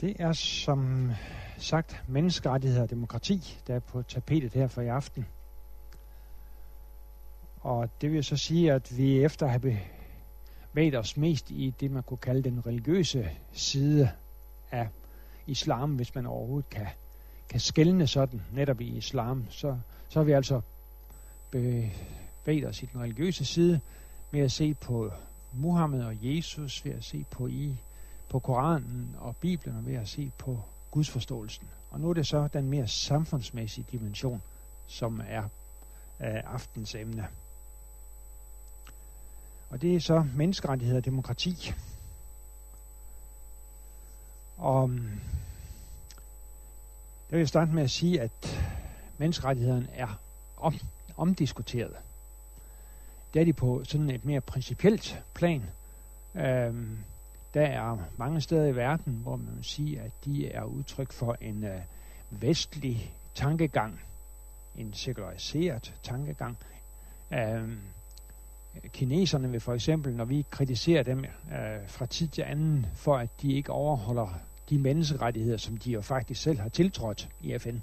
Det er som sagt menneskerettigheder og demokrati, der er på tapetet her for i aften. Og det vil så sige, at vi efter at have bevæget os mest i det, man kunne kalde den religiøse side af islam, hvis man overhovedet kan, kan skælne sådan netop i islam, så, så har vi altså bevæget os i den religiøse side med at se på Muhammed og Jesus, ved at se på i på Koranen og Bibelen og ved at se på Guds forståelsen. Og nu er det så den mere samfundsmæssige dimension, som er øh, aftens emne. Og det er så menneskerettigheder og demokrati. Og mm, der vil jeg starte med at sige, at menneskerettighederne er om, omdiskuteret. Det er de på sådan et mere principielt plan. Øh, der er mange steder i verden, hvor man vil sige, at de er udtryk for en øh, vestlig tankegang, en sekulariseret tankegang. Øh, kineserne vil for eksempel, når vi kritiserer dem øh, fra tid til anden, for at de ikke overholder de menneskerettigheder, som de jo faktisk selv har tiltrådt i FN,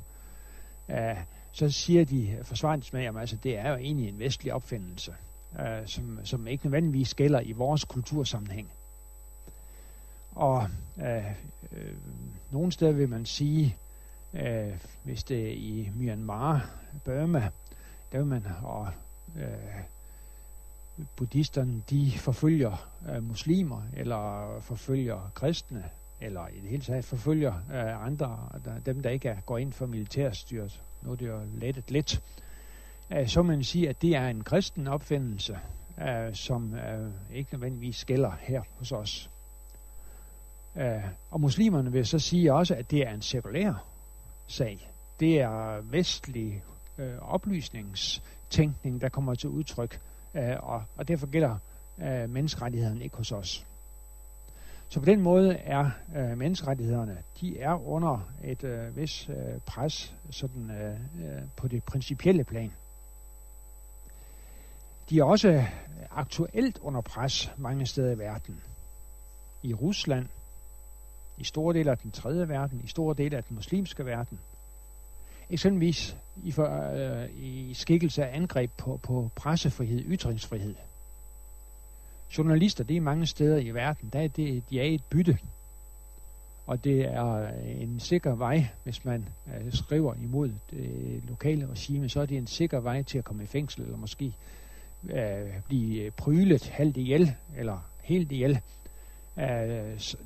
øh, så siger de forsvarsmænd, at altså, det er jo egentlig en vestlig opfindelse, øh, som, som ikke nødvendigvis gælder i vores kultursammenhæng. Og øh, øh, nogle steder vil man sige, øh, hvis det er i Myanmar, Burma, der vil man, og øh, buddhisterne, de forfølger øh, muslimer, eller forfølger kristne, eller i det hele taget forfølger øh, andre, der, dem der ikke er, går ind for militærstyret. Nu er det jo lettet lidt. Øh, så man sige, at det er en kristen opfindelse, øh, som øh, ikke nødvendigvis gælder her hos os. Øh, og muslimerne vil så sige også, at det er en sekulær sag. Det er vestlig øh, oplysningstænkning, der kommer til udtryk, øh, og, og derfor gælder øh, menneskerettighederne ikke hos os. Så på den måde er øh, menneskerettighederne, de er under et øh, vis øh, pres sådan, øh, øh, på det principielle plan. De er også aktuelt under pres mange steder i verden. I Rusland, i store dele af den tredje verden, i store dele af den muslimske verden. Eksempelvis i, for, øh, i skikkelse af angreb på, på pressefrihed, ytringsfrihed. Journalister, det er mange steder i verden, der er det, de er et bytte. Og det er øh, en sikker vej, hvis man øh, skriver imod det lokale regime, så er det en sikker vej til at komme i fængsel, eller måske øh, blive øh, prylet halvt ihjel, eller helt ihjel. Øh,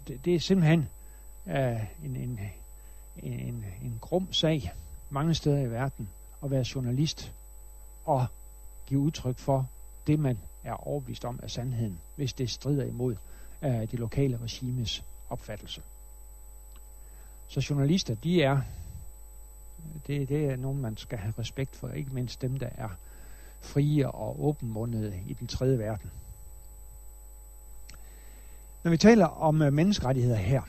det, det er simpelthen uh, en, en, en, en grum sag mange steder i verden at være journalist og give udtryk for det, man er overbevist om af sandheden, hvis det strider imod uh, det lokale regimes opfattelse. Så journalister, de er, det, det er nogen, man skal have respekt for, ikke mindst dem, der er frie og åbenmundede i den tredje verden. Når vi taler om øh, menneskerettigheder her,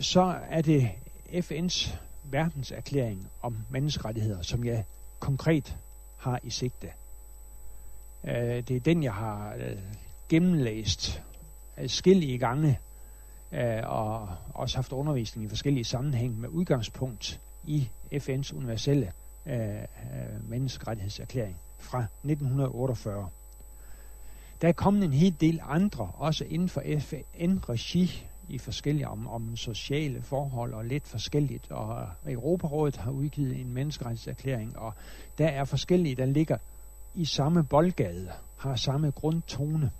så er det FN's verdenserklæring om menneskerettigheder, som jeg konkret har i sigte. Øh, det er den, jeg har øh, gennemlæst forskellige gange, øh, og også haft undervisning i forskellige sammenhæng med udgangspunkt i FN's universelle menneskerettighedserklæring fra 1948. Der er kommet en hel del andre, også inden for FN-regi, i forskellige om, om sociale forhold og lidt forskelligt. Og Europarådet har udgivet en menneskerettighedserklæring, og der er forskellige, der ligger i samme boldgade, har samme grundtone.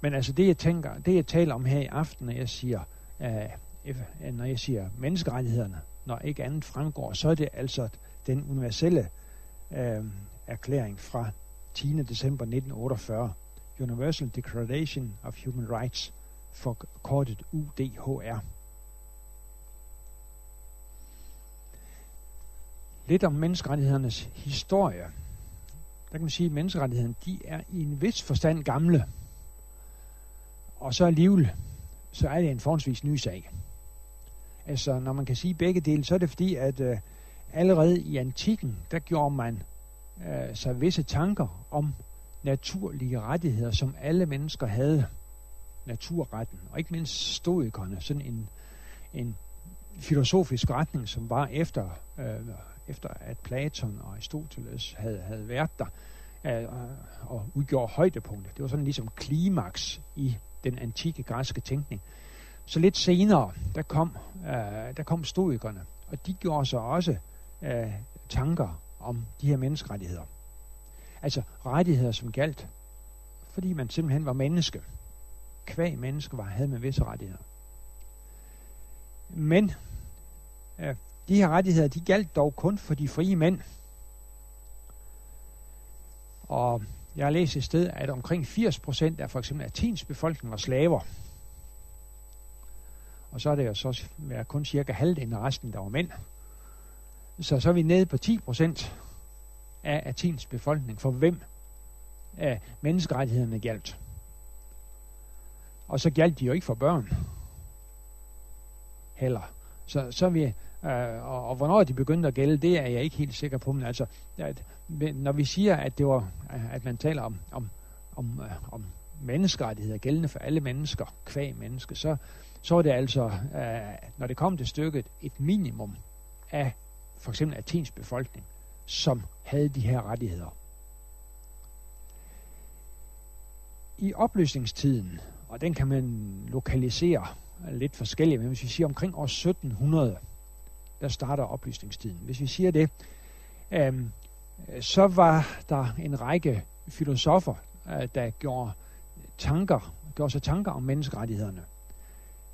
Men altså det, jeg tænker, det jeg taler om her i aften, når jeg siger, øh, øh når jeg siger menneskerettighederne, når ikke andet fremgår, så er det altså den universelle øh, erklæring fra 10. december 1948, Universal Declaration of Human Rights, forkortet UDHR. Lidt om menneskerettighedernes historie. Der kan man sige, at menneskerettighederne de er i en vis forstand gamle. Og så alligevel, så er det en forholdsvis ny sag. Altså, når man kan sige begge dele, så er det fordi, at øh, allerede i antikken, der gjorde man øh, sig visse tanker om naturlige rettigheder, som alle mennesker havde naturretten, og ikke mindst stoikerne, sådan en, en filosofisk retning, som var efter, øh, efter at Platon og Aristoteles havde, havde været der, øh, og udgjorde højdepunkter. Det var sådan ligesom klimaks i den antikke græske tænkning. Så lidt senere, der kom, øh, der kom stoikerne, og de gjorde så også øh, tanker om de her menneskerettigheder. Altså rettigheder, som galt, fordi man simpelthen var menneske. Kvæg menneske var, havde man visse rettigheder. Men øh, de her rettigheder, de galt dog kun for de frie mænd. Og jeg har læst et sted, at omkring 80 procent af for eksempel Athens befolkning var slaver. Og så er det jo så været kun cirka halvdelen af resten, der var mænd. Så så er vi nede på 10 procent af Athens befolkning, for hvem af menneskerettighederne galt. Og så galt de jo ikke for børn heller. Så, så vi, øh, og, og hvornår de begyndte at gælde, det er jeg ikke helt sikker på. Men altså, at, når vi siger, at det var, at man taler om, om, om, øh, om menneskerettigheder gældende for alle mennesker, kvæg menneske, så, så er det altså, øh, når det kom til stykket, et minimum af for eksempel Athens befolkning, som havde de her rettigheder. I oplysningstiden, og den kan man lokalisere lidt forskelligt, men hvis vi siger omkring år 1700, der starter oplysningstiden. Hvis vi siger det, øh, så var der en række filosofer, øh, der gjorde tanker, gjorde sig tanker om menneskerettighederne.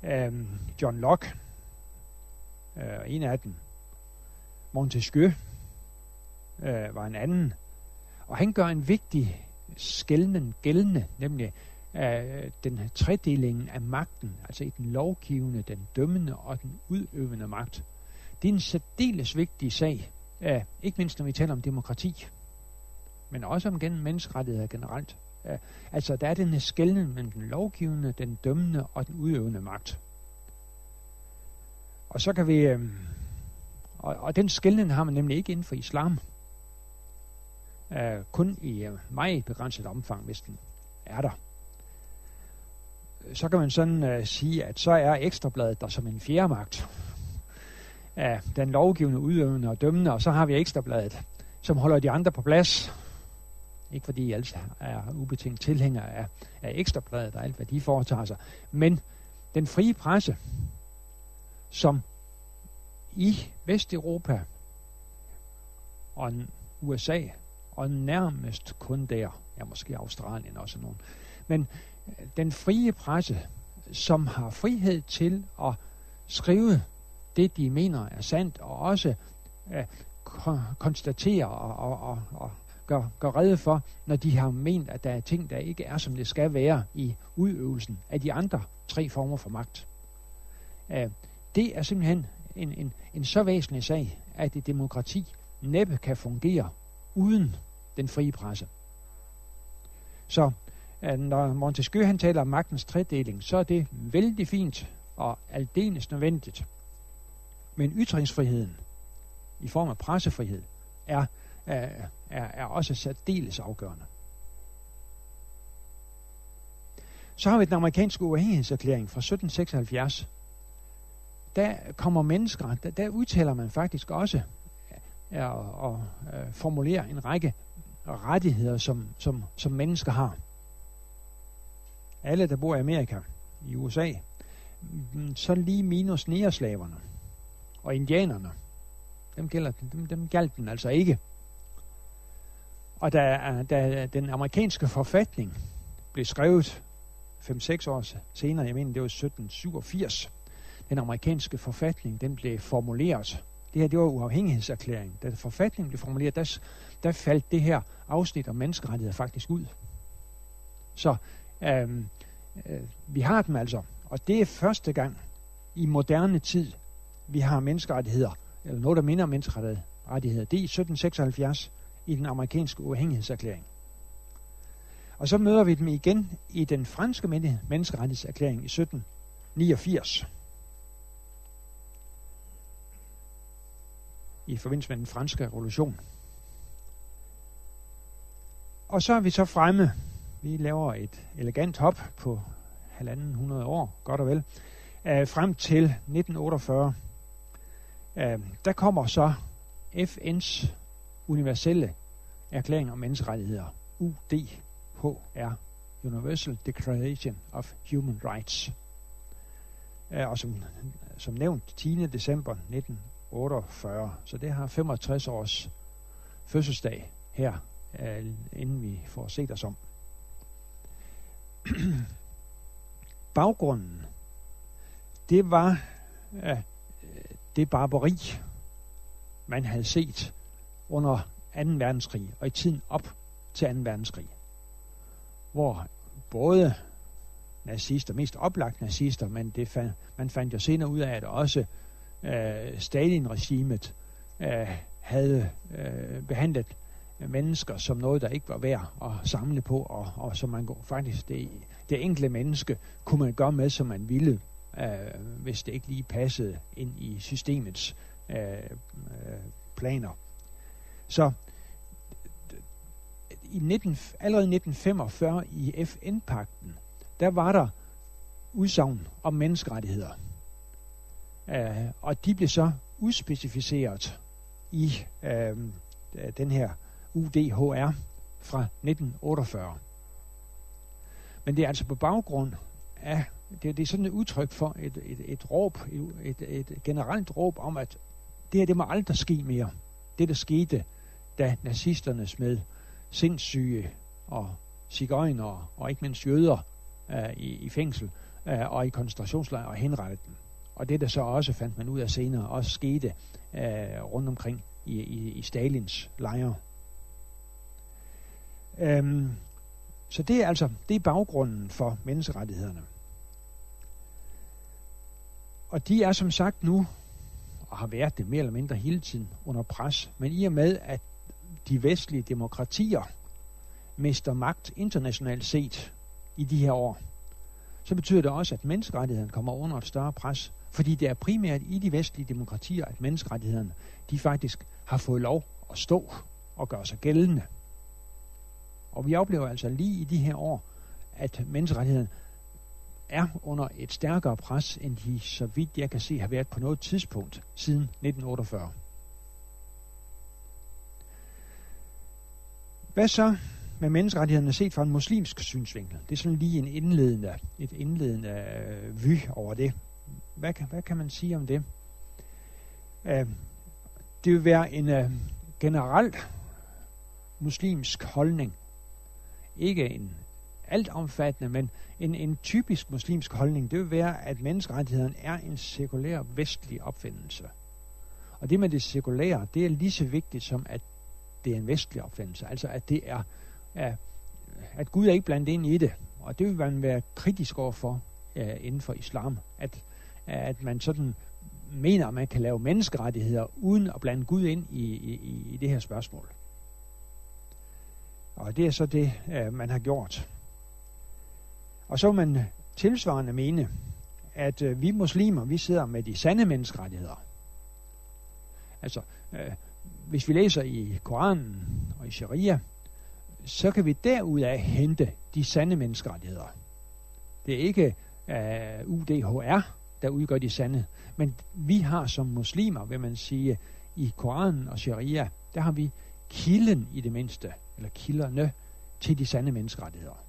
Øh, John Locke, øh, en af dem, Montesquieu øh, var en anden, og han gør en vigtig skældning gældende, nemlig øh, den her tredelingen af magten, altså i den lovgivende, den dømmende og den udøvende magt. Det er en særdeles vigtig sag, øh, ikke mindst når vi taler om demokrati, men også om gennem menneskerettigheder generelt. Øh, altså der er den her skældning mellem den lovgivende, den dømmende og den udøvende magt. Og så kan vi... Øh, og, og den skældning har man nemlig ikke inden for islam. Uh, kun i uh, meget begrænset omfang, hvis den er der. Så kan man sådan uh, sige, at så er ekstrabladet der som en fjerde magt af den lovgivende, udøvende og dømmende, og så har vi ekstrabladet, som holder de andre på plads. Ikke fordi I altså er ubetinget tilhænger af, af ekstrabladet og alt, hvad de foretager sig, men den frie presse, som i Vesteuropa og USA, og nærmest kun der, ja måske Australien også nogen, men den frie presse, som har frihed til at skrive det, de mener er sandt, og også uh, konstatere og, og, og, og gør, gør redde for, når de har ment, at der er ting, der ikke er, som det skal være i udøvelsen af de andre tre former for magt. Øh, det er simpelthen en, en, en så væsentlig sag, at et demokrati næppe kan fungere uden den frie presse. Så når Montesquieu han taler om magtens tredeling, så er det vældig fint og aldeles nødvendigt. Men ytringsfriheden i form af pressefrihed er, er, er, er også særdeles afgørende. Så har vi den amerikanske uafhængighedserklæring fra 1776, der kommer mennesker, der, der udtaler man faktisk også og, og, og formulerer en række rettigheder, som, som, som mennesker har. Alle, der bor i Amerika, i USA, så lige minus næreslaverne og indianerne, dem, gælder, dem, dem galt den altså ikke. Og da, da den amerikanske forfatning blev skrevet 5-6 år senere, jeg mener det var 1787, den amerikanske forfatning, den blev formuleret. Det her, det var uafhængighedserklæring. Da forfatningen blev formuleret, der, der faldt det her afsnit om menneskerettigheder faktisk ud. Så øhm, øh, vi har dem altså. Og det er første gang i moderne tid, vi har menneskerettigheder, eller noget, der minder om menneskerettigheder. Det er i 1776 i den amerikanske uafhængighedserklæring. Og så møder vi dem igen i den franske menneskerettighedserklæring i 1789. i forbindelse med den franske revolution. Og så er vi så fremme. Vi laver et elegant hop på halvanden hundrede år, godt og vel, øh, frem til 1948. Øh, der kommer så FN's universelle erklæring om menneskerettigheder, UDHR, Universal Declaration of Human Rights. Øh, og som, som nævnt 10. december 1948, så det har 65 års fødselsdag her, øh, inden vi får set os om. Baggrunden, det var øh, det barbari, man havde set under 2. verdenskrig og i tiden op til 2. verdenskrig, hvor både nazister, mest oplagt nazister, men det fandt, man fandt jo senere ud af, at også øh, Stalin-regimet øh, havde øh, behandlet mennesker som noget, der ikke var værd at samle på, og, og som man faktisk, det, det enkelte menneske, kunne man gøre med, som man ville, øh, hvis det ikke lige passede ind i systemets øh, øh planer. Så i 19, allerede 1945 i FN-pakten, der var der udsagn om menneskerettigheder. Øh, og de blev så udspecificeret i øh, den her UDHR fra 1948. Men det er altså på baggrund af, det, det er sådan et udtryk for et, et, et råb, et, et, et generelt råb om, at det her, det må aldrig ske mere. Det, der skete, da nazisterne smed sindssyge og cigøjner og ikke mindst jøder øh, i, i fængsel øh, og i koncentrationslejre og henrettede dem. Og det, der så også fandt man ud af senere, også skete øh, rundt omkring i, i, i Stalins lejre. Øhm, så det er altså det er baggrunden for menneskerettighederne. Og de er som sagt nu, og har været det mere eller mindre hele tiden, under pres. Men i og med, at de vestlige demokratier mister magt internationalt set i de her år, så betyder det også, at menneskerettighederne kommer under et større pres. Fordi det er primært i de vestlige demokratier, at menneskerettighederne de faktisk har fået lov at stå og gøre sig gældende. Og vi oplever altså lige i de her år, at menneskerettighederne er under et stærkere pres, end de, så vidt jeg kan se, har været på noget tidspunkt siden 1948. Hvad så med menneskerettighederne set fra en muslimsk synsvinkel? Det er sådan lige en indledende, et indledende øh, vy over det. Hvad hvad kan man sige om det? Øh, det vil være en øh, generel muslimsk holdning. Ikke en altomfattende, men en, en typisk muslimsk holdning, det vil være, at menneskerettigheden er en sekulær vestlig opfindelse. Og det med det sekulære, det er lige så vigtigt som, at det er en vestlig opfindelse. Altså, at det er, at, Gud er ikke blandet ind i det. Og det vil man være kritisk overfor uh, inden for islam. At, at man sådan mener, at man kan lave menneskerettigheder uden at blande Gud ind i, i, i det her spørgsmål. Og det er så det, øh, man har gjort. Og så man tilsvarende mene, at øh, vi muslimer, vi sidder med de sande menneskerettigheder. Altså, øh, hvis vi læser i Koranen og i Sharia, så kan vi derudaf hente de sande menneskerettigheder. Det er ikke uh, UDHR, der udgør de sande, men vi har som muslimer, vil man sige, i Koranen og Sharia, der har vi kilden i det mindste, eller kilderne til de sande menneskerettigheder.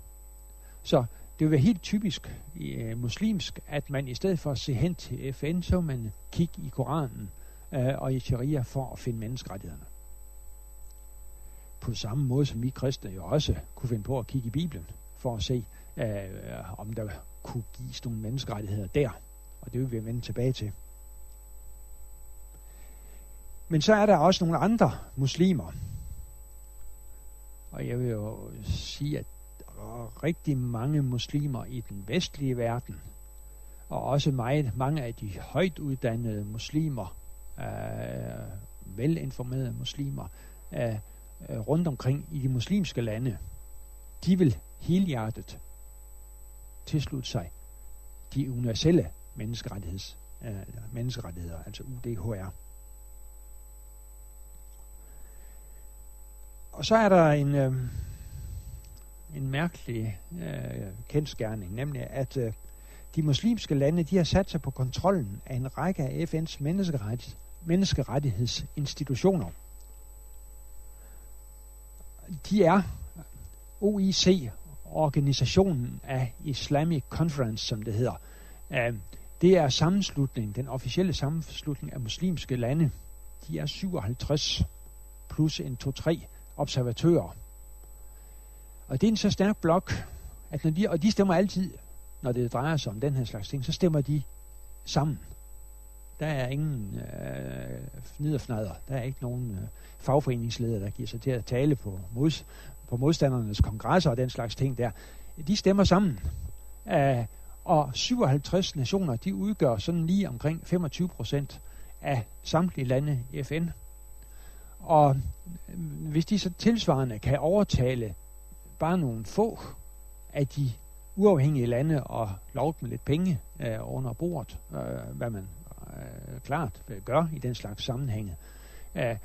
Så det vil være helt typisk øh, muslimsk, at man i stedet for at se hen til FN, så man kigge i Koranen øh, og i Sharia for at finde menneskerettighederne. På samme måde som vi kristne jo også kunne finde på at kigge i Bibelen for at se, øh, om der kunne gives nogle menneskerettigheder der. Og det vil vi vende tilbage til. Men så er der også nogle andre muslimer. Og jeg vil jo sige, at der er rigtig mange muslimer i den vestlige verden, og også meget, mange af de højt uddannede muslimer, øh, velinformerede muslimer, øh, øh, rundt omkring i de muslimske lande, de vil helhjertet tilslutte sig de universelle menneskerettigheds, øh, menneskerettigheder, altså UDHR. Og så er der en, øh, en mærkelig øh, kendskærning, nemlig at øh, de muslimske lande de har sat sig på kontrollen af en række af FN's menneskeret, menneskerettighedsinstitutioner. De er OIC, Organisationen af Islamic Conference, som det hedder. Øh, det er sammenslutningen, den officielle sammenslutning af muslimske lande. De er 57 plus en 2-3 observatører. Og det er en så stærk blok, at når de, og de stemmer altid, når det drejer sig om den her slags ting, så stemmer de sammen. Der er ingen øh, nederfnader. Der er ikke nogen øh, fagforeningsleder, der giver sig til at tale på, mods, på modstandernes kongresser og den slags ting der. De stemmer sammen. Øh, og 57 nationer, de udgør sådan lige omkring 25 procent af samtlige lande i FN. Og hvis de så tilsvarende kan overtale bare nogle få af de uafhængige lande og lov med lidt penge øh, under bordet, øh, hvad man øh, klart gør i den slags sammenhænge, øh,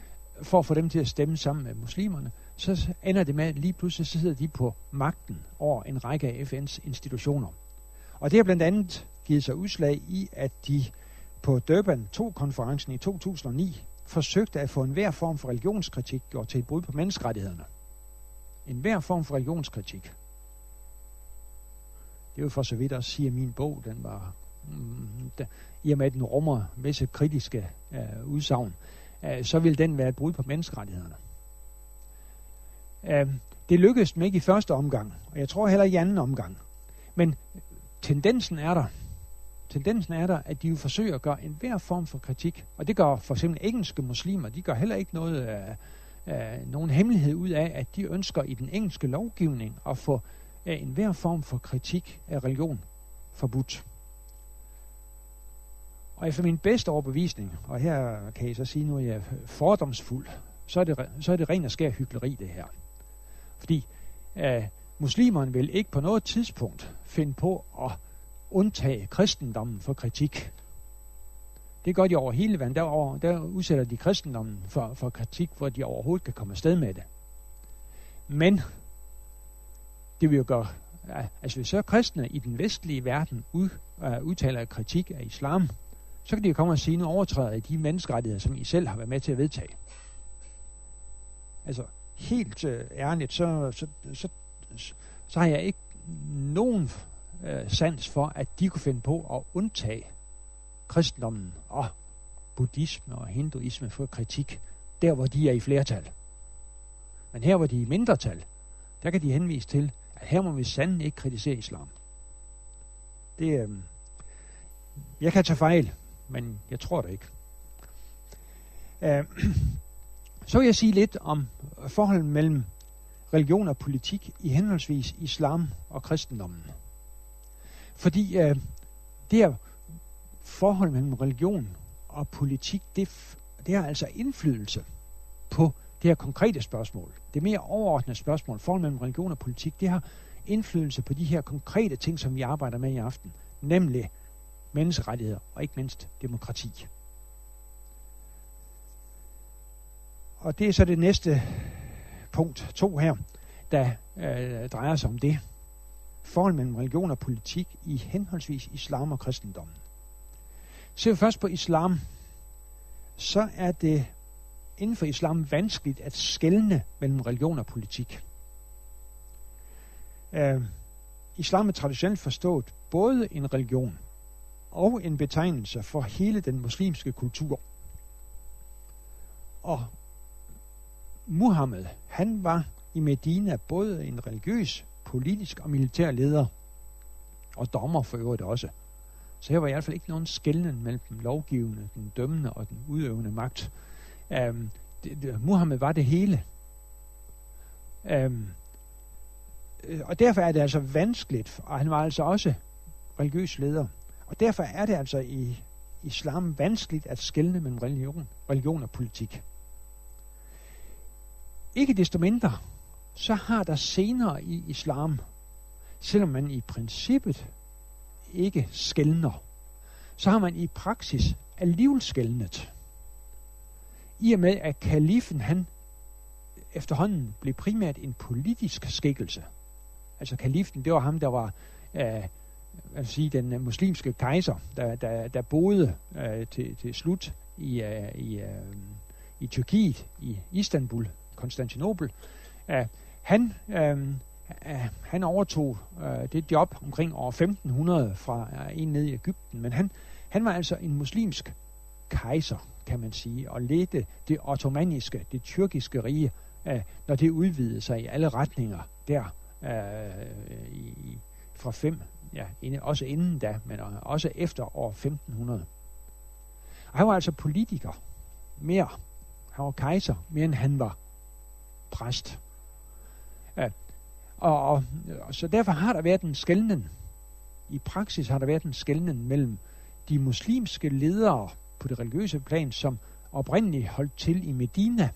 for at få dem til at stemme sammen med muslimerne, så ender det med, at lige pludselig så sidder de på magten over en række af FN's institutioner. Og det har blandt andet givet sig udslag i, at de på Durban 2-konferencen i 2009 forsøgte at få enhver form for religionskritik gjort til et brud på menneskerettighederne. En hver form for religionskritik. Det er jo for så vidt at sige, at min bog, den var, mm, da, i og med at den rummer visse kritiske øh, udsagn, øh, så vil den være et brud på menneskerettighederne. Øh, det lykkedes dem ikke i første omgang, og jeg tror heller ikke i anden omgang. Men tendensen er der. Tendensen er der, at de jo forsøger at gøre enhver form for kritik, og det gør for eksempel engelske muslimer, de gør heller ikke noget af, af nogen hemmelighed ud af, at de ønsker i den engelske lovgivning at få af enhver form for kritik af religion forbudt. Og efter min bedste overbevisning, og her kan jeg så sige, nu at jeg fordomsfuld, så er det, så er det ren og skær hyggeleri det her. Fordi øh, muslimerne vil ikke på noget tidspunkt finde på at undtage kristendommen for kritik. Det gør de over hele verden. Derover, der udsætter de kristendommen for, for kritik, hvor de overhovedet kan komme afsted med det. Men det vil jo gøre, altså hvis så kristne i den vestlige verden ud, uh, udtaler kritik af islam, så kan de jo komme og sige, nu overtræder de menneskerettigheder, som I selv har været med til at vedtage. Altså, helt uh, ærligt, så, så, så, så, så har jeg ikke nogen øh, sans for, at de kunne finde på at undtage kristendommen og buddhisme og hinduisme for kritik, der hvor de er i flertal. Men her hvor de er i mindretal, der kan de henvise til, at her må vi sandelig ikke kritisere islam. Det, øh, jeg kan tage fejl, men jeg tror det ikke. Øh, så vil jeg sige lidt om forholdet mellem religion og politik i henholdsvis islam og kristendommen. Fordi øh, det her forhold mellem religion og politik, det, det har altså indflydelse på det her konkrete spørgsmål, det mere overordnede spørgsmål, forhold mellem religion og politik, det har indflydelse på de her konkrete ting, som vi arbejder med i aften, nemlig menneskerettigheder og ikke mindst demokrati. Og det er så det næste punkt to her, der øh, drejer sig om det. Forhold mellem religion og politik i henholdsvis islam og kristendommen. Ser vi først på islam, så er det inden for islam vanskeligt at skelne mellem religion og politik. Uh, islam er traditionelt forstået både en religion og en betegnelse for hele den muslimske kultur. Og Muhammed, han var i Medina både en religiøs, politisk og militær leder, og dommer for øvrigt også. Så her var i hvert fald ikke nogen skældning mellem den lovgivende, den dømmende og den udøvende magt. Um, det, det, Muhammed var det hele. Um, og derfor er det altså vanskeligt, og han var altså også religiøs leder. Og derfor er det altså i islam vanskeligt at skelne mellem religion, religion og politik. Ikke desto mindre, så har der senere i islam, selvom man i princippet ikke skældner, så har man i praksis alligevel skældnet i og med at kalifen han efterhånden blev primært en politisk skikkelse, Altså kalifen, det var ham, der var øh, at sige, den muslimske kejser, der, der, der boede øh, til, til slut i, øh, i, øh, i Tyrkiet, i Istanbul, Konstantinopel. Øh, han, øh, øh, han overtog øh, det job omkring år 1500 fra øh, en ned i Ægypten, men han, han var altså en muslimsk kejser, kan man sige, og ledte det ottomaniske, det tyrkiske rige, øh, når det udvidede sig i alle retninger der øh, i, fra 5, ja, inde, også inden da, men øh, også efter år 1500. Og han var altså politiker mere. Han var kejser, mere end han var præst. Ja, og, og, og så derfor har der været en skældning. I praksis har der været en skældning mellem de muslimske ledere på det religiøse plan, som oprindeligt holdt til i Medina,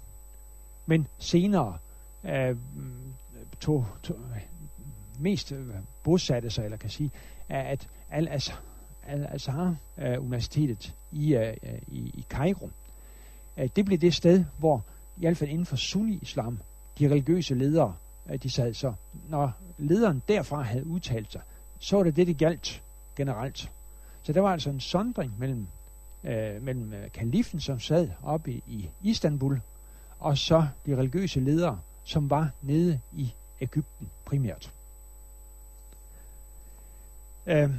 men senere øh, tog, tog, mest øh, bosatte sig, eller kan sige, at Al-Azhar, Al-Azhar Universitetet i, øh, i, i Cairo, øh, det blev det sted, hvor i hvert fald inden for sunni-islam, de religiøse ledere, de sad så. Når lederen derfra havde udtalt sig, så var det det, det galt generelt. Så der var altså en sondring mellem, øh, mellem øh, kalifen, som sad oppe i, i Istanbul, og så de religiøse ledere, som var nede i Ægypten primært. Øh,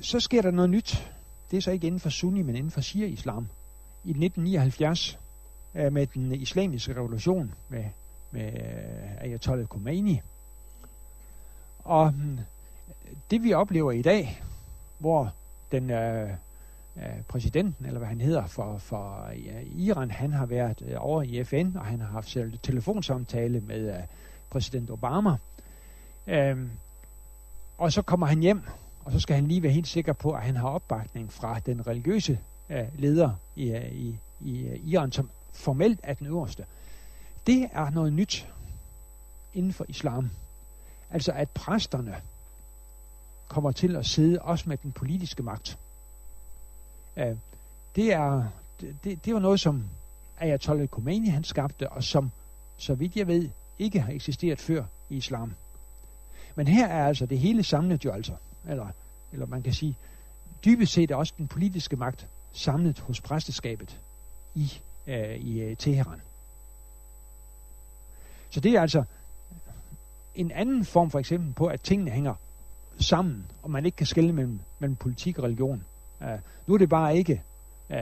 så sker der noget nyt. Det er så ikke inden for Sunni, men inden for Shia-islam. I 1979 øh, med den islamiske revolution med, med Ayatollah Khomeini. Og hmm, det vi oplever i dag, hvor den øh, øh, præsidenten, eller hvad han hedder, for, for ja, Iran, han har været øh, over i FN, og han har haft selv telefonsamtale med øh, præsident Obama. Øh, og så kommer han hjem, og så skal han lige være helt sikker på, at han har opbakning fra den religiøse øh, leder i, øh, i, i øh, Iran, som formelt er den øverste. Det er noget nyt inden for islam. Altså at præsterne kommer til at sidde også med den politiske magt. Uh, det er det, det var noget, som Ayatollah Khomeini han skabte, og som, så vidt jeg ved, ikke har eksisteret før i islam. Men her er altså det hele samlet jo altså, eller, eller man kan sige, dybest set er også den politiske magt samlet hos præsteskabet i, øh, i øh, Teheran. Så det er altså en anden form for eksempel på, at tingene hænger sammen, og man ikke kan skelne mellem, mellem politik og religion. Uh, nu er det bare ikke uh,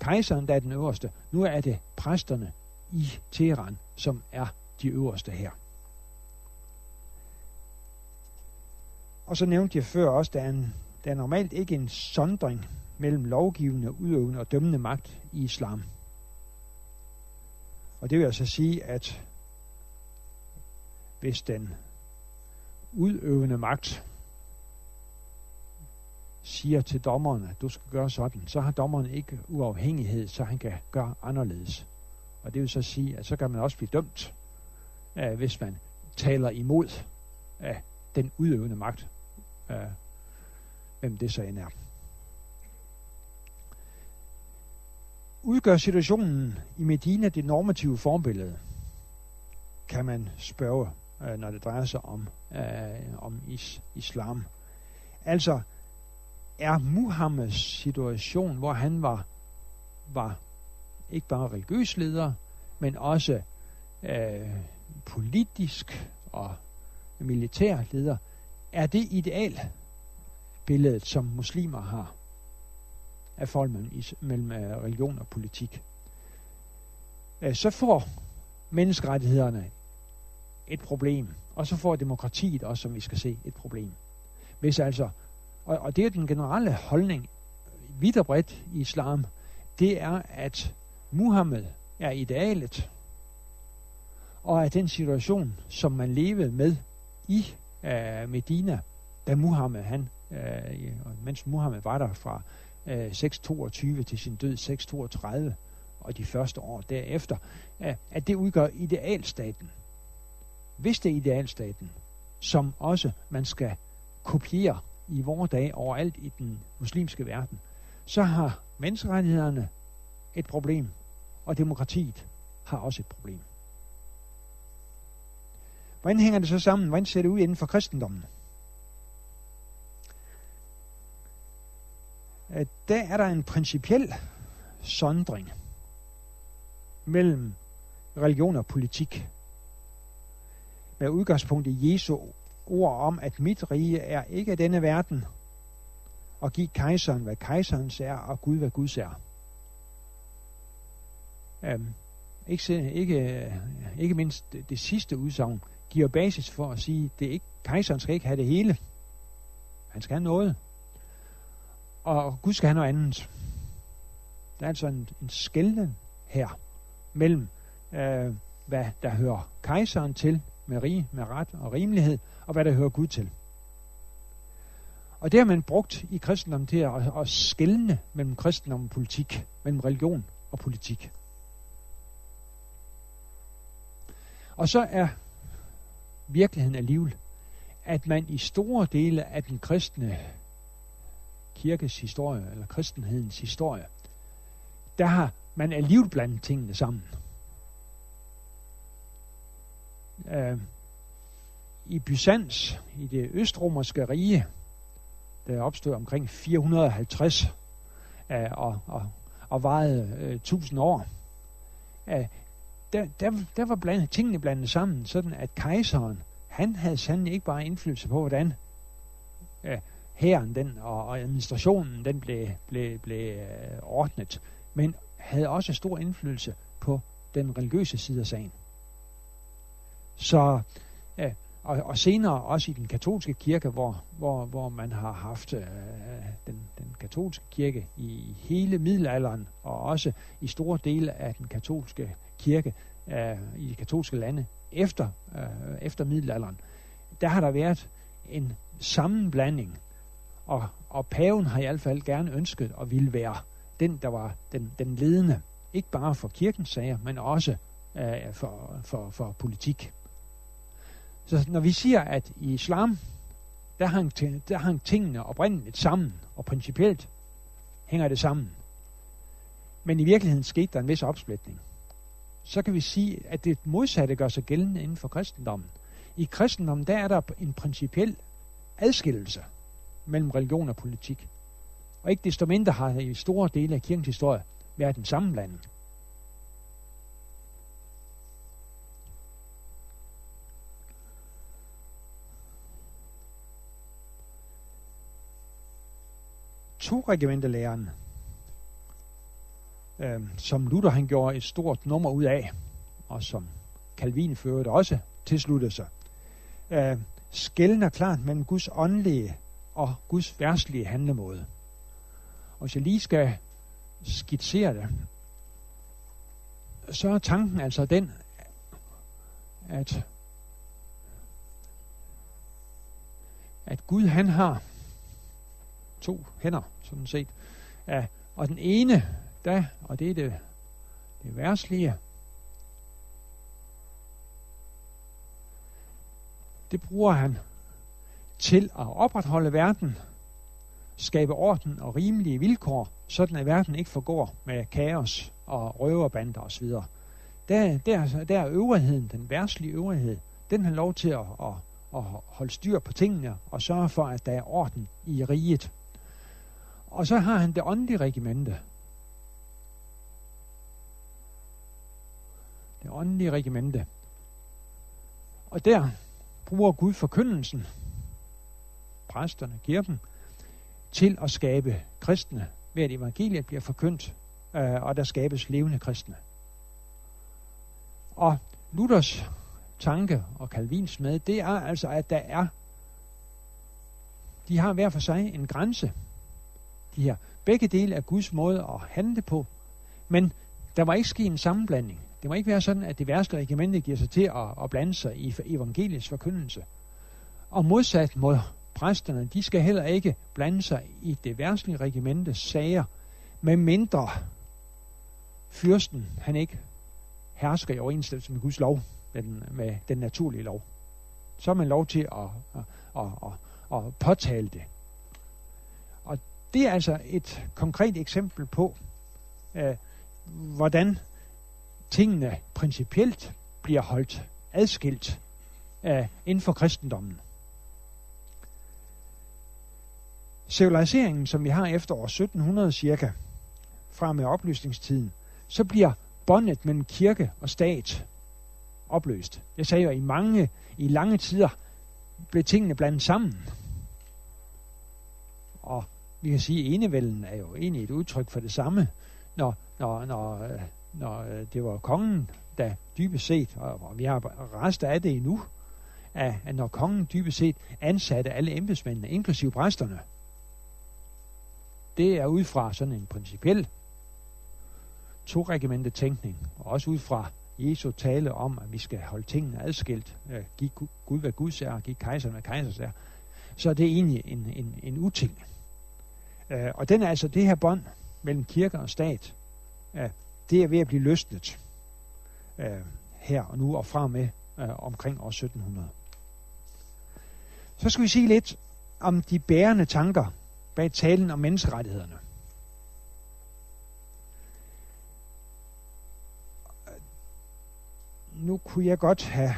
kejseren, der er den øverste. Nu er det præsterne i Teheran, som er de øverste her. Og så nævnte jeg før også, der er, en, der er normalt ikke en sondring mellem lovgivende, udøvende og dømmende magt i islam. Og det vil altså sige, at hvis den udøvende magt siger til dommeren, at du skal gøre sådan, så har dommeren ikke uafhængighed, så han kan gøre anderledes. Og det vil så sige, at så kan man også blive dømt, uh, hvis man taler imod uh, den udøvende magt øh, hvem det så end er. Udgør situationen i Medina det normative forbillede, kan man spørge, øh, når det drejer sig om, øh, om is, islam. Altså, er Muhammeds situation, hvor han var, var ikke bare religiøs leder, men også øh, politisk og militær leder, er det ideal billedet, som muslimer har af forhold mellem, mellem øh, religion og politik. Øh, så får menneskerettighederne et problem, og så får demokratiet også, som vi skal se, et problem. Hvis altså, og, og det er den generelle holdning vidt og bredt i islam, det er, at Muhammed er idealet, og at den situation, som man levede med i øh, Medina, da Muhammed, han, øh, mens Muhammed var der fra øh, 622 til sin død 632, og de første år derefter, øh, at det udgør idealstaten. Hvis det er idealstaten, som også man skal kopiere i vores dage overalt i den muslimske verden, så har menneskerettighederne et problem, og demokratiet har også et problem. Hvordan hænger det så sammen? Hvordan ser det ud inden for kristendommen? At der er der en principiel sondring mellem religion og politik. Med udgangspunkt i Jesu ord om, at mit rige er ikke af denne verden, og give kejseren, hvad kejserens er, og Gud, hvad Guds er. Øhm, ikke, ikke, øh, ikke mindst det, det sidste udsagn giver basis for at sige, det er ikke, kejseren skal ikke have det hele. Han skal have noget. Og Gud skal have noget andet. Der er altså en, en skælden her mellem, øh, hvad der hører kejseren til med, rig, med ret og rimelighed, og hvad der hører Gud til. Og det har man brugt i kristendommen til at, at skælne mellem kristendom og politik, mellem religion og politik. Og så er virkeligheden alligevel, at man i store dele af den kristne kirkes historie, eller kristenhedens historie, der har man alligevel blandet tingene sammen øh, I Byzans, i det østromerske rige, der opstod omkring 450 øh, og, og, og varede øh, 1000 år, øh, der, der, der var blandt, tingene blandet sammen, sådan at kejseren, han havde sandelig ikke bare indflydelse på, hvordan øh, hæren den, og, og administrationen den blev, blev, blev øh, ordnet, men havde også stor indflydelse på den religiøse side af sagen. Så, ja, og, og senere også i den katolske kirke, hvor, hvor, hvor man har haft øh, den, den katolske kirke i hele middelalderen, og også i store dele af den katolske kirke øh, i de katolske lande efter, øh, efter middelalderen, der har der været en sammenblanding, og, og paven har i hvert fald gerne ønsket at ville være den, der var den, den ledende, ikke bare for kirkens sager, men også øh, for, for, for politik. Så når vi siger, at i islam, der hang, der hang tingene oprindeligt sammen, og principielt hænger det sammen. Men i virkeligheden skete der en vis opsplitning. Så kan vi sige, at det modsatte gør sig gældende inden for kristendommen. I kristendommen, der er der en principiel adskillelse mellem religion og politik. Og ikke desto mindre har i store dele af kirkens historie været en sammenblanding. To regimentelæren, øh, som Luther han gjorde et stort nummer ud af, og som Calvin førte også tilsluttede sig, øh, skældner klart mellem Guds åndelige og Guds værtslige handlemåde. Og hvis jeg lige skal skitsere det, så er tanken altså den, at, at Gud han har to hænder, sådan set. Ja, og den ene, da, og det er det, det værtslige, det bruger han til at opretholde verden, skabe orden og rimelige vilkår, sådan at verden ikke forgår med kaos og røverbander osv. Der, der, der er øvrigheden, den værtslige øvrighed, den har lov til at, at, at holde styr på tingene og sørge for, at der er orden i riget. Og så har han det åndelige regimente. Det åndelige regimente. Og der bruger Gud forkyndelsen, præsterne, kirken, til at skabe kristne, ved at evangeliet bliver forkyndt, øh, og der skabes levende kristne. Og Luthers tanke og Calvins med, det er altså, at der er, de har hver for sig en grænse. De her begge dele er Guds måde at handle på, men der må ikke ske en sammenblanding. Det må ikke være sådan, at det værste regimente giver sig til at, at blande sig i evangeliets forkyndelse. Og modsat mod præsterne, de skal heller ikke blande sig i det værtslige regimentes sager, med mindre fyrsten, han ikke hersker i overensstemmelse med Guds lov, med den, med den naturlige lov. Så har man lov til at, at, at, at, at påtale det. Det er altså et konkret eksempel på, øh, hvordan tingene principielt bliver holdt adskilt øh, inden for kristendommen. Civiliseringen, som vi har efter år 1700 cirka, fra med oplysningstiden, så bliver båndet mellem kirke og stat opløst. Jeg sagde jo, at i mange, i lange tider blev tingene blandet sammen. Vi kan sige, at enevælden er jo egentlig et udtryk for det samme, når, når, når, øh, når øh, det var kongen, der dybest set, og vi har rester af det endnu, at når kongen dybest set ansatte alle embedsmændene, inklusive præsterne, det er ud fra sådan en principiel to tænkning, og også ud fra Jesu tale om, at vi skal holde tingene adskilt, øh, give Gud hvad Guds er, og give kejseren hvad kejsers er, så er det egentlig en, en, en uting. Øh, og den er altså det her bånd mellem kirke og stat, øh, det er ved at blive løsnet øh, her og nu og fra med øh, omkring år 1700. Så skal vi sige lidt om de bærende tanker bag talen om menneskerettighederne. Nu kunne jeg godt have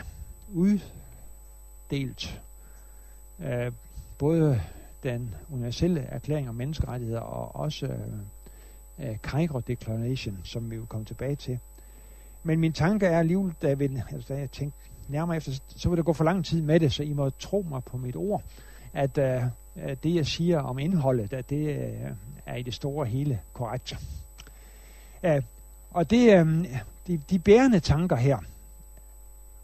uddelt øh, både den universelle erklæring om menneskerettigheder og også øh, øh Cairo Declaration, som vi vil komme tilbage til. Men min tanke er alligevel, da ved, altså, da jeg tænkte nærmere efter, så vil det gå for lang tid med det, så I må tro mig på mit ord, at øh, det, jeg siger om indholdet, at det øh, er i det store hele korrekt. Øh, og det, øh, de, de bærende tanker her,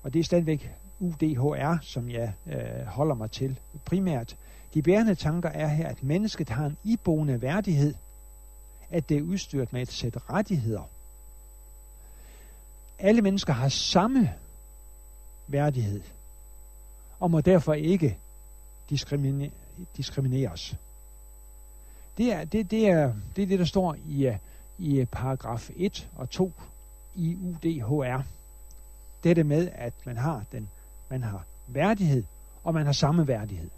og det er stadigvæk UDHR, som jeg øh, holder mig til primært, de bærende tanker er her, at mennesket har en iboende værdighed, at det er udstyret med et sæt rettigheder. Alle mennesker har samme værdighed, og må derfor ikke diskrimine, diskrimineres. Det er det, det, er, det er det, der står i, i øh, paragraf 1 og 2 i UDHR. Dette med, at man har, den, man har værdighed, og man har samme værdighed.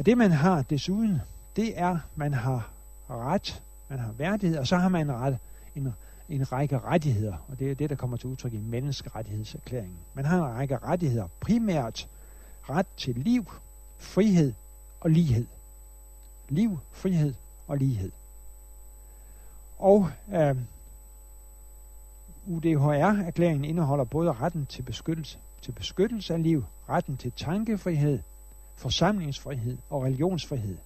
Og det man har desuden, det er, man har ret, man har værdighed, og så har man ret, en, en række rettigheder, og det er det, der kommer til udtryk i menneskerettighedserklæringen. Man har en række rettigheder, primært ret til liv, frihed og lighed. Liv, frihed og lighed. Og øh, UDHR-erklæringen indeholder både retten til beskyttelse, til beskyttelse af liv, retten til tankefrihed, forsamlingsfrihed og religionsfrihed,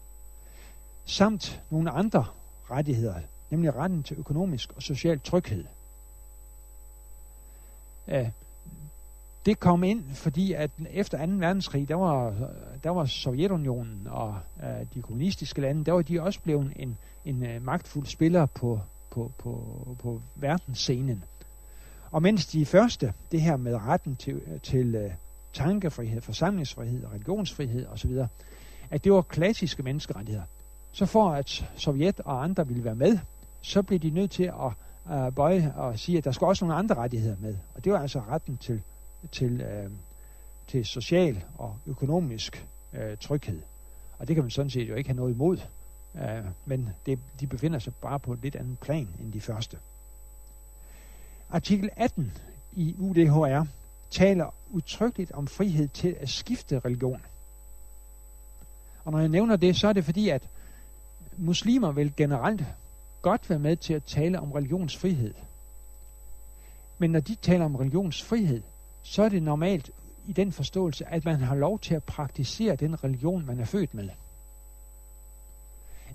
samt nogle andre rettigheder, nemlig retten til økonomisk og social tryghed. Det kom ind, fordi at efter 2. verdenskrig, der var, der var Sovjetunionen og øh, de kommunistiske lande, der var de også blevet en, en øh, magtfuld spiller på, på, på, på verdensscenen. Og mens de første, det her med retten til, øh, til øh, tankefrihed, forsamlingsfrihed, religionsfrihed osv., at det var klassiske menneskerettigheder, så for at Sovjet og andre ville være med, så blev de nødt til at øh, bøje og sige, at der skal også nogle andre rettigheder med. Og det var altså retten til til, øh, til social og økonomisk øh, tryghed. Og det kan man sådan set jo ikke have noget imod, øh, men det, de befinder sig bare på et lidt andet plan end de første. Artikel 18 i UDHR taler udtrykkeligt om frihed til at skifte religion. Og når jeg nævner det, så er det fordi, at muslimer vil generelt godt være med til at tale om religionsfrihed. Men når de taler om religionsfrihed, så er det normalt i den forståelse, at man har lov til at praktisere den religion, man er født med.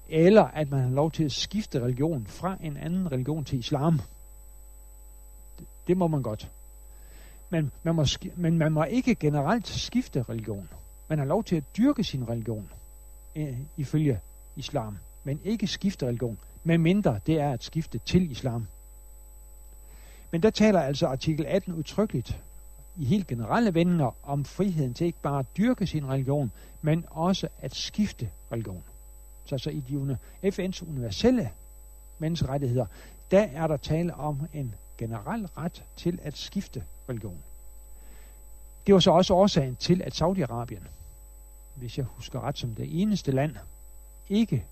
Eller at man har lov til at skifte religion fra en anden religion til islam. Det, det må man godt. Men man, må, men man må ikke generelt skifte religion. Man har lov til at dyrke sin religion øh, ifølge islam, men ikke skifte religion, medmindre det er at skifte til islam. Men der taler altså artikel 18 udtrykkeligt i helt generelle vendinger om friheden til ikke bare at dyrke sin religion, men også at skifte religion. Så så i de FN's universelle menneskerettigheder, der er der tale om en generel ret til at skifte religion. Det var så også årsagen til, at Saudi-Arabien, hvis jeg husker ret som det eneste land, ikke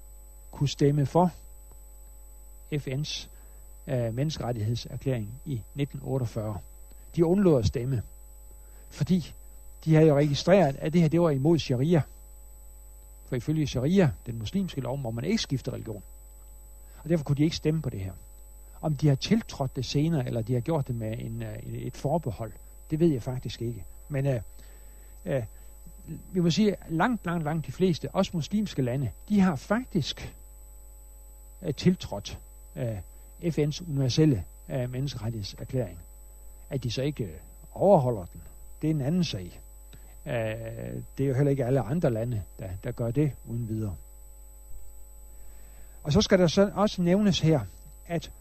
kunne stemme for FN's øh, menneskerettighedserklæring i 1948. De undlod at stemme fordi de havde jo registreret, at det her det var imod sharia. For ifølge sharia, den muslimske lov, må man ikke skifte religion. Og derfor kunne de ikke stemme på det her. Om de har tiltrådt det senere, eller de har gjort det med øh, en, et forbehold, det ved jeg faktisk ikke. Men øh, øh, vi må sige, langt, langt, langt de fleste, også muslimske lande, de har faktisk øh, tiltrådt øh, FN's universelle øh, menneskerettighedserklæring. At de så ikke øh, overholder den, det er en anden sag. Øh, det er jo heller ikke alle andre lande, der, der gør det uden videre. Og så skal der så også nævnes her, at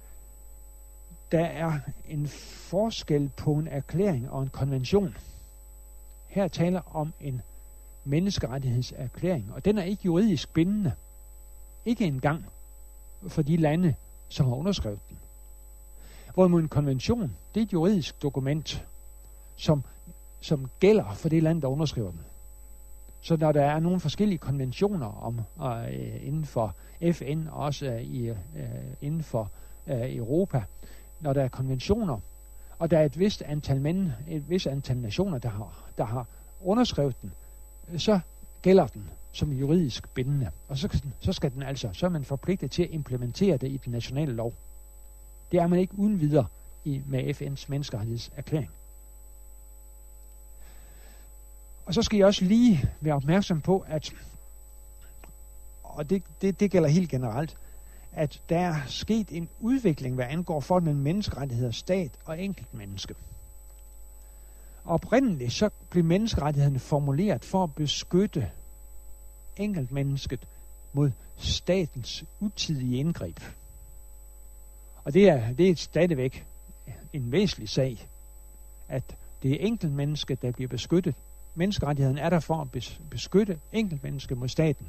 der er en forskel på en erklæring og en konvention. Her taler om en menneskerettighedserklæring, og den er ikke juridisk bindende. Ikke engang for de lande, som har underskrevet den. Hvorimod en konvention, det er et juridisk dokument, som, som gælder for det land, der underskriver den. Så når der er nogle forskellige konventioner om øh, inden for FN og også øh, i, øh, inden for øh, Europa, når der er konventioner, og der er et vist antal mænd, et vist antal nationer, der har, der har underskrevet den, så gælder den som juridisk bindende. Og så, så skal den altså, så er man forpligtet til at implementere det i den nationale lov. Det er man ikke uden videre i, med FN's menneskerettighedserklæring. Og så skal jeg også lige være opmærksom på, at, og det, det, det gælder helt generelt, at der er sket en udvikling, hvad angår for den menneskerettigheder, stat og enkelt menneske. Oprindeligt så blev menneskerettighederne formuleret for at beskytte enkeltmennesket mod statens utidige indgreb. Og det er, det er stadigvæk en væsentlig sag, at det er enkeltmennesket, der bliver beskyttet. Menneskerettigheden er der for at beskytte enkeltmennesket mod staten.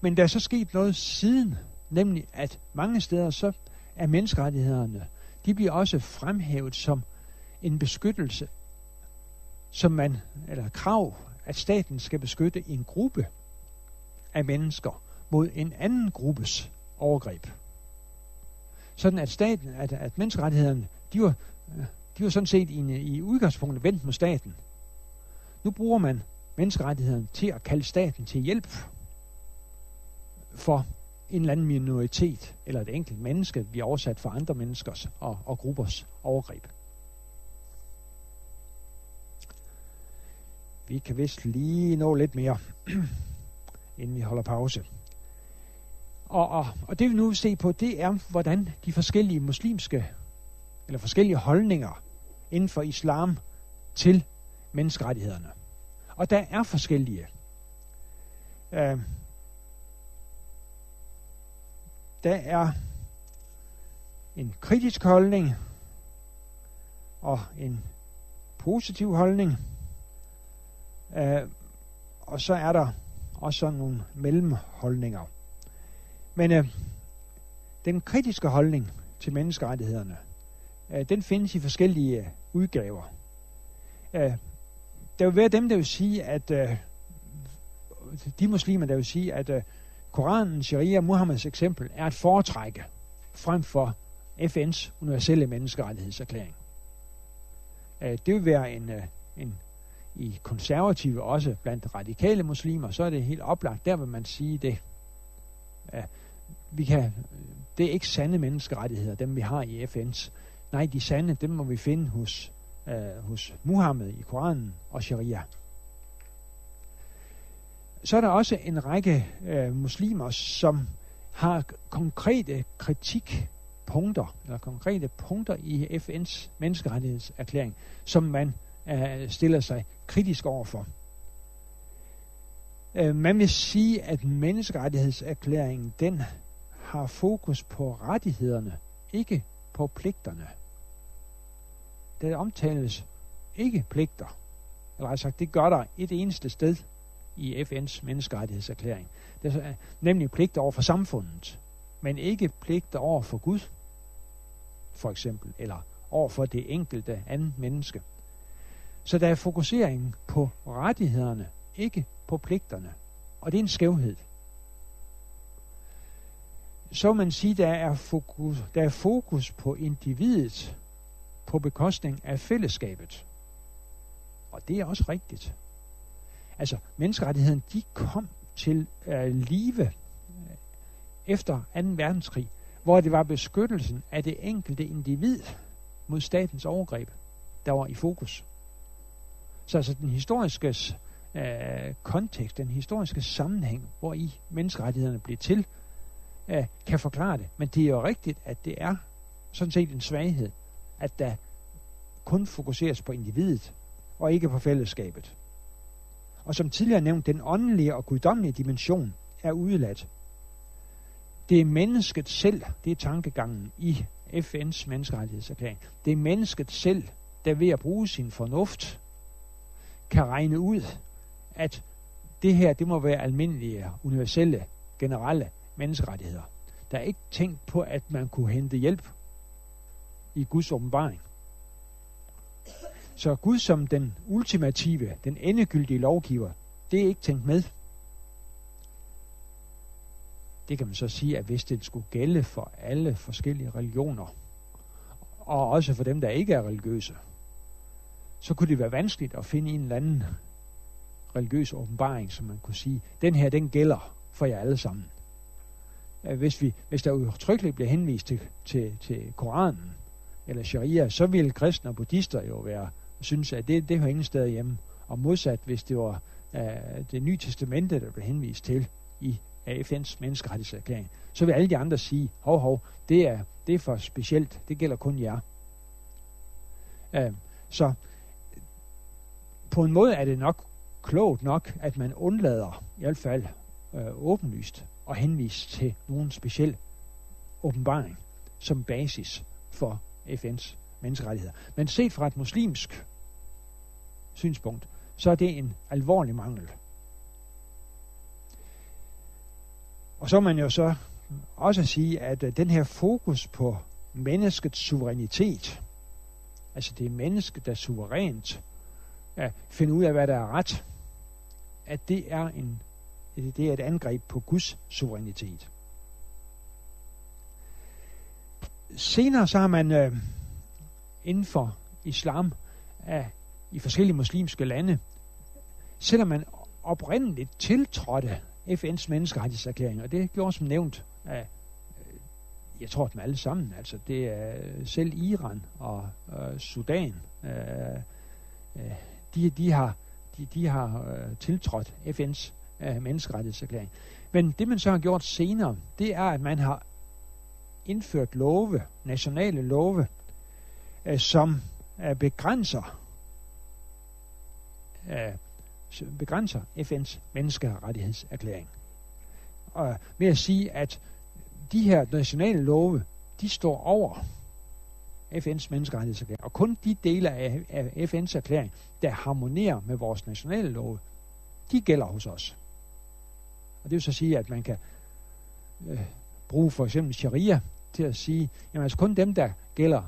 Men der er så sket noget siden, nemlig at mange steder så er menneskerettighederne, de bliver også fremhævet som en beskyttelse, som man, eller krav, at staten skal beskytte en gruppe af mennesker mod en anden gruppes overgreb. Sådan at staten, at, at menneskerettighederne, de var, de var sådan set i, i udgangspunktet vendt mod staten. Nu bruger man menneskerettighederne til at kalde staten til hjælp for en eller anden minoritet eller et enkelt menneske bliver oversat for andre menneskers og, og gruppers overgreb. Vi kan vist lige nå lidt mere, inden vi holder pause. Og, og, og det vi nu vil se på, det er, hvordan de forskellige muslimske, eller forskellige holdninger inden for islam til menneskerettighederne. Og der er forskellige. Øh, der er en kritisk holdning og en positiv holdning. Øh, og så er der også sådan nogle mellemholdninger. Men øh, den kritiske holdning til menneskerettighederne, øh, den findes i forskellige øh, udgaver. Øh, der vil være dem, der vil sige, at øh, de muslimer, der vil sige, at øh, Koranen, Sharia, Muhammeds eksempel er at foretrække frem for FN's universelle menneskerettighedserklæring. Øh, det vil være en, øh, en i konservative, også blandt radikale muslimer, så er det helt oplagt, der vil man sige det. Vi kan, det er ikke sande menneskerettigheder, dem vi har i FN's. Nej, de sande, dem må vi finde hos, øh, hos Muhammed i Koranen og Sharia så er der også en række øh, muslimer, som har konkrete kritikpunkter, eller konkrete punkter i FN's menneskerettighedserklæring, som man øh, stiller sig kritisk overfor. Øh, man vil sige, at menneskerettighedserklæringen, den har fokus på rettighederne, ikke på pligterne. Der omtales ikke pligter. Eller sagt, det gør der et eneste sted i FN's menneskerettighedserklæring. Det er nemlig pligt over for samfundet, men ikke pligt over for Gud, for eksempel, eller over for det enkelte andet menneske. Så der er fokusering på rettighederne, ikke på pligterne. Og det er en skævhed. Så man sige, der er fokus, der er fokus på individet, på bekostning af fællesskabet. Og det er også rigtigt. Altså, menneskerettigheden, de kom til øh, live øh, efter 2. verdenskrig, hvor det var beskyttelsen af det enkelte individ mod statens overgreb, der var i fokus. Så altså den historiske øh, kontekst, den historiske sammenhæng, hvor i menneskerettighederne blev til, øh, kan forklare det. Men det er jo rigtigt, at det er sådan set en svaghed, at der kun fokuseres på individet, og ikke på fællesskabet. Og som tidligere nævnt, den åndelige og guddommelige dimension er udeladt. Det er mennesket selv, det er tankegangen i FN's menneskerettighedserklæring. Det er mennesket selv, der ved at bruge sin fornuft, kan regne ud, at det her, det må være almindelige, universelle, generelle menneskerettigheder. Der er ikke tænkt på, at man kunne hente hjælp i Guds åbenbaring. Så Gud som den ultimative, den endegyldige lovgiver, det er ikke tænkt med. Det kan man så sige, at hvis det skulle gælde for alle forskellige religioner, og også for dem, der ikke er religiøse, så kunne det være vanskeligt at finde en eller anden religiøs åbenbaring, som man kunne sige, den her, den gælder for jer alle sammen. Hvis, vi, hvis der udtrykkeligt bliver henvist til, til, til Koranen eller sharia, så ville kristne og buddhister jo være synes, at det, det hører ingen steder hjemme. Og modsat, hvis det var uh, det nye testamente, der blev henvist til i FN's menneskerettighedserklæring, så vil alle de andre sige, hov, hov, det er, det er for specielt, det gælder kun jer. Uh, så på en måde er det nok klogt nok, at man undlader, i hvert fald uh, åbenlyst, at henvise til nogen speciel åbenbaring som basis for FN's menneskerettigheder. Men set fra et muslimsk synspunkt, så er det en alvorlig mangel. Og så man jo så også sige, at øh, den her fokus på menneskets suverænitet, altså det er mennesket, der suverænt ja, finder ud af, hvad der er ret, at det er, en, det er et angreb på Guds suverænitet. Senere så har man øh, inden for islam af, i forskellige muslimske lande, selvom man oprindeligt tiltrådte FN's menneskerettighedserklæring, og det gjorde som nævnt af, øh, jeg tror dem alle sammen, altså det er selv Iran og øh, Sudan, øh, øh, de, de har, de, de har øh, tiltrådt FN's øh, menneskerettighedserklæring. Men det man så har gjort senere, det er, at man har indført love, nationale love, Øh, som øh, begrænser øh, begrænser FN's menneskerettighedserklæring. Og med at sige, at de her nationale love, de står over FN's menneskerettighedserklæring. Og kun de dele af, af FN's erklæring, der harmonerer med vores nationale love, de gælder hos os. Og det vil så sige, at man kan øh, bruge for eksempel sharia til at sige, jamen altså kun dem, der gælder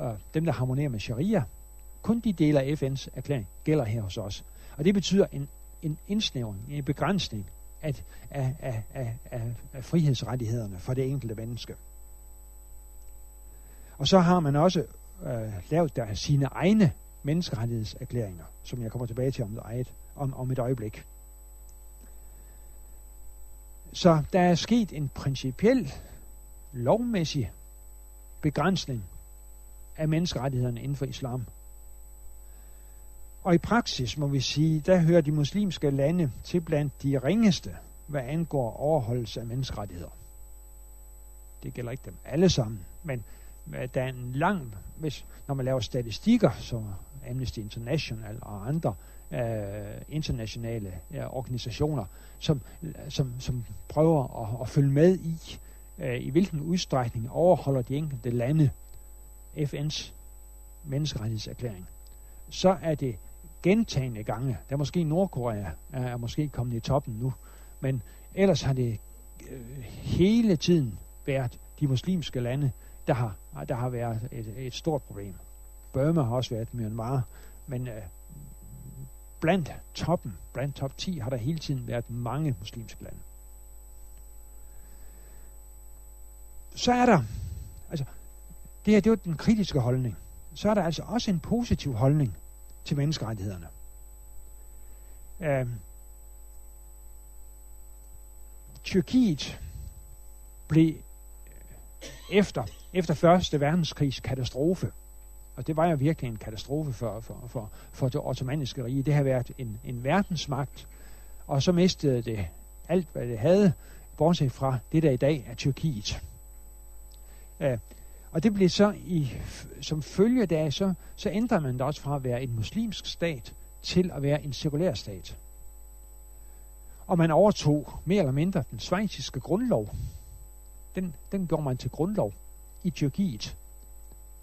øh, dem, der harmonerer med sharia, kun de dele af FN's erklæring gælder her hos os. Og det betyder en, en indsnævring, en begrænsning af, af, af, af, af, af frihedsrettighederne for det enkelte menneske. Og så har man også øh, lavet der sine egne menneskerettighedserklæringer, som jeg kommer tilbage til om et, om, om et øjeblik. Så der er sket en principiel, lovmæssig begrænsning af menneskerettighederne inden for islam. Og i praksis må vi sige, der hører de muslimske lande til blandt de ringeste, hvad angår overholdelse af menneskerettigheder. Det gælder ikke dem alle sammen, men der er en lang, hvis, når man laver statistikker, som Amnesty International og andre øh, internationale øh, organisationer, som, som, som prøver at, at følge med i, øh, i hvilken udstrækning overholder de enkelte lande FN's menneskerettighedserklæring, så er det gentagende gange, der måske Nordkorea er, er måske kommet i toppen nu, men ellers har det øh, hele tiden været de muslimske lande, der har, der har været et, et stort problem. Burma har også været Myanmar, men øh, blandt toppen, blandt top 10, har der hele tiden været mange muslimske lande. Så er der, altså det her, det var den kritiske holdning. så er der altså også en positiv holdning til menneskerettighederne. Øh, Tyrkiet blev øh, efter, efter første verdenskrigs katastrofe, og det var jo virkelig en katastrofe for, for, for, for det ottomaniske rige. Det har været en, en verdensmagt, og så mistede det alt, hvad det havde, bortset fra det, der i dag er Tyrkiet. Øh, og det blev så i, som følge af, så, så ændrede man det også fra at være en muslimsk stat til at være en sekulær stat. Og man overtog mere eller mindre den svejsiske grundlov. Den, den gjorde man til grundlov i Tyrkiet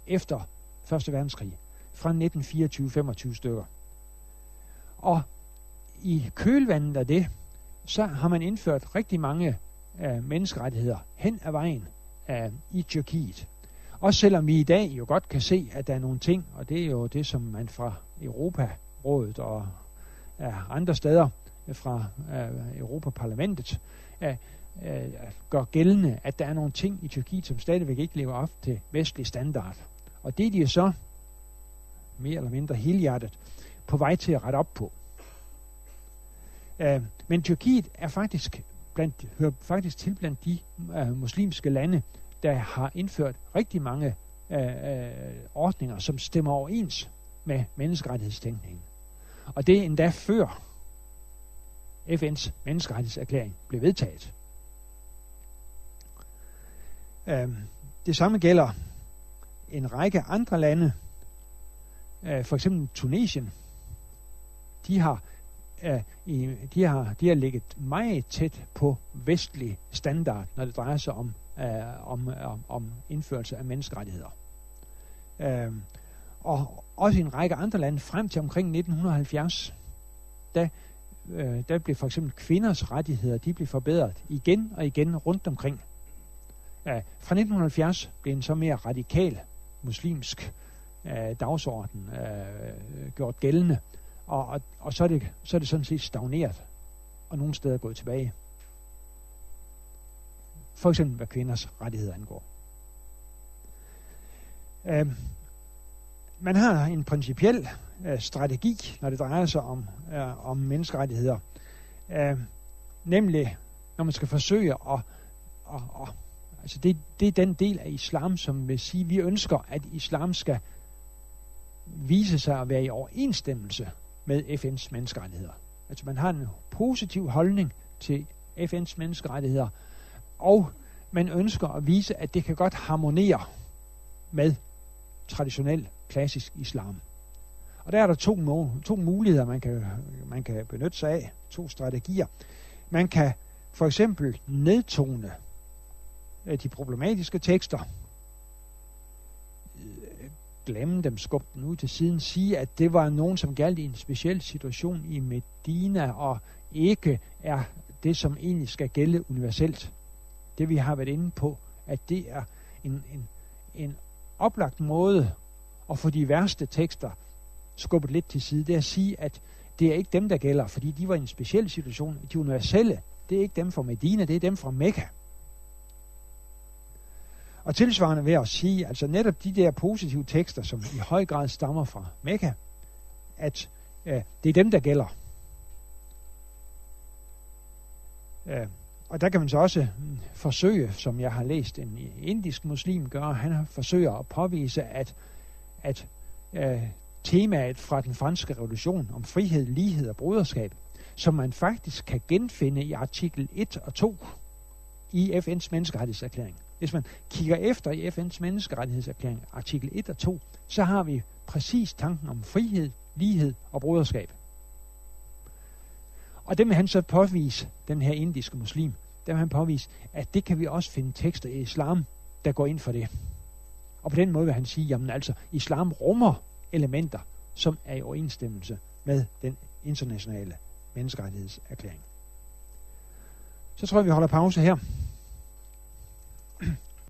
efter Første Verdenskrig fra 1924-25 stykker. Og i kølvandet af det, så har man indført rigtig mange øh, menneskerettigheder hen ad vejen øh, i Tyrkiet. Også selvom vi i dag jo godt kan se, at der er nogle ting, og det er jo det, som man fra Europarådet og ja, andre steder øh, fra uh, Europaparlamentet uh, uh, gør gældende, at der er nogle ting i Tyrkiet, som stadigvæk ikke lever op til vestlig standard. Og det er de så mere eller mindre helhjertet på vej til at rette op på. Uh, men Tyrkiet er faktisk blandt, hører faktisk til blandt de uh, muslimske lande, der har indført rigtig mange øh, øh, ordninger, som stemmer overens med menneskerettighedstænkningen. Og det er endda før FN's menneskerettighedserklæring blev vedtaget. Øh, det samme gælder en række andre lande, øh, for eksempel Tunesien. De har uh, i, de har de har ligget meget tæt på vestlig standard, når det drejer sig om øh, om, øh, om, om indførelse af menneskerettigheder. Øh, og også i en række andre lande frem til omkring 1970, da øh, der blev for eksempel kvinders rettigheder, de blev forbedret igen og igen rundt omkring. Øh, fra 1970 blev en så mere radikal muslimsk øh, dagsorden øh, gjort gældende, og, og, og så, er det, så er det sådan set stagneret, og nogle steder gået tilbage. For eksempel hvad kvinders rettigheder angår. Uh, man har en principiel øh, strategi, når det drejer sig om, øh, om menneskerettigheder. Uh, nemlig, når man skal forsøge at, at, at altså det, det er den del af islam, som vil sige, at vi ønsker, at islam skal vise sig at være i overensstemmelse med FN's menneskerettigheder. Altså man har en positiv holdning til FN's menneskerettigheder, og man ønsker at vise, at det kan godt harmonere med traditionel klassisk islam. Og der er der to, to muligheder, man kan, man kan benytte sig af, to strategier. Man kan for eksempel nedtone øh, de problematiske tekster, øh, glemme dem, skubbe dem ud til siden, sige, at det var nogen, som galt i en speciel situation i Medina, og ikke er det, som egentlig skal gælde universelt. Det vi har været inde på, at det er en, en, en oplagt måde at få de værste tekster skubbet lidt til side. Det er at sige, at det er ikke dem, der gælder, fordi de var i en speciel situation. De universelle, det er ikke dem fra Medina, det er dem fra Mekka. Og tilsvarende ved at sige, altså netop de der positive tekster, som i høj grad stammer fra Mekka, at øh, det er dem, der gælder. Øh, og der kan man så også mm, forsøge, som jeg har læst en indisk muslim gør, han forsøger at påvise, at, at øh, temaet fra den franske revolution om frihed, lighed og broderskab, som man faktisk kan genfinde i artikel 1 og 2 i FN's menneskerettighedserklæring, hvis man kigger efter i FN's menneskerettighedserklæring, artikel 1 og 2, så har vi præcis tanken om frihed, lighed og broderskab. Og det vil han så påvise, den her indiske muslim, der vil han påvise, at det kan vi også finde tekster i islam, der går ind for det. Og på den måde vil han sige, jamen altså, islam rummer elementer, som er i overensstemmelse med den internationale menneskerettighedserklæring. Så tror jeg, vi holder pause her.